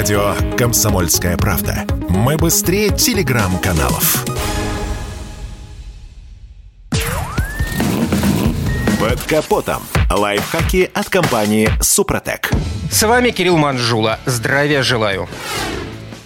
Радио «Комсомольская правда». Мы быстрее телеграм-каналов. Под капотом. Лайфхаки от компании «Супротек». С вами Кирилл Манжула. Здравия желаю.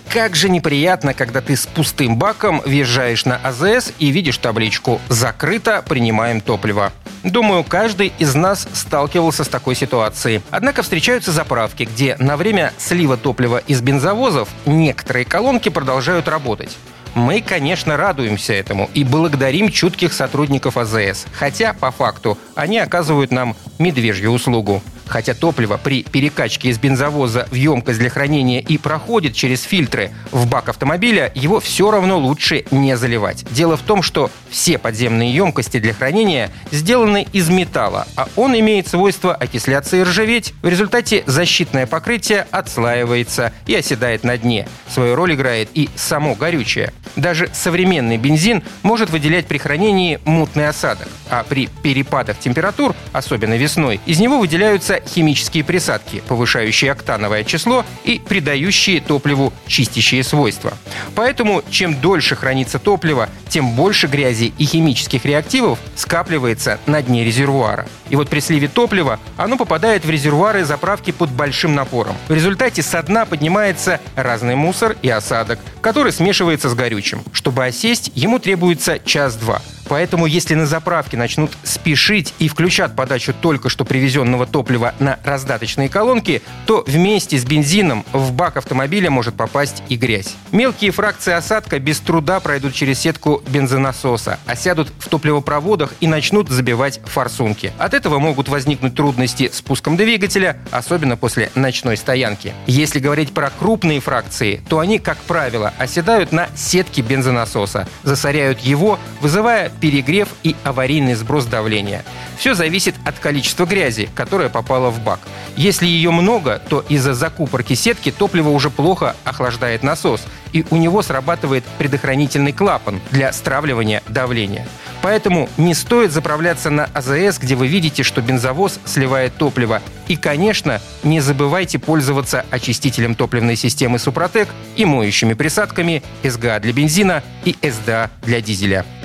Как же неприятно, когда ты с пустым баком въезжаешь на АЗС и видишь табличку «Закрыто, принимаем топливо». Думаю, каждый из нас сталкивался с такой ситуацией. Однако встречаются заправки, где на время слива топлива из бензовозов некоторые колонки продолжают работать. Мы, конечно, радуемся этому и благодарим чутких сотрудников АЗС, хотя, по факту, они оказывают нам медвежью услугу. Хотя топливо при перекачке из бензовоза в емкость для хранения и проходит через фильтры в бак автомобиля, его все равно лучше не заливать. Дело в том, что все подземные емкости для хранения сделаны из металла, а он имеет свойство окисляться и ржаветь. В результате защитное покрытие отслаивается и оседает на дне. Свою роль играет и само горючее. Даже современный бензин может выделять при хранении мутный осадок, а при перепадах температур, особенно весной, из него выделяются химические присадки, повышающие октановое число и придающие топливу чистящие свойства. Поэтому чем дольше хранится топливо, тем больше грязи и химических реактивов скапливается на дне резервуара. И вот при сливе топлива оно попадает в резервуары заправки под большим напором. В результате со дна поднимается разный мусор и осадок, который смешивается с горючим. Чтобы осесть, ему требуется час-два. Поэтому если на заправке начнут спешить и включат подачу только что привезенного топлива на раздаточные колонки, то вместе с бензином в бак автомобиля может попасть и грязь. Мелкие фракции осадка без труда пройдут через сетку бензонасоса, осядут в топливопроводах и начнут забивать форсунки. От этого могут возникнуть трудности с пуском двигателя, особенно после ночной стоянки. Если говорить про крупные фракции, то они, как правило, оседают на сетке бензонасоса, засоряют его, вызывая перегрев и аварийный сброс давления. Все зависит от количества грязи, которая попала в бак. Если ее много, то из-за закупорки сетки топливо уже плохо охлаждает насос, и у него срабатывает предохранительный клапан для стравливания давления. Поэтому не стоит заправляться на АЗС, где вы видите, что бензовоз сливает топливо. И, конечно, не забывайте пользоваться очистителем топливной системы «Супротек» и моющими присадками СГА для бензина и СДА для дизеля.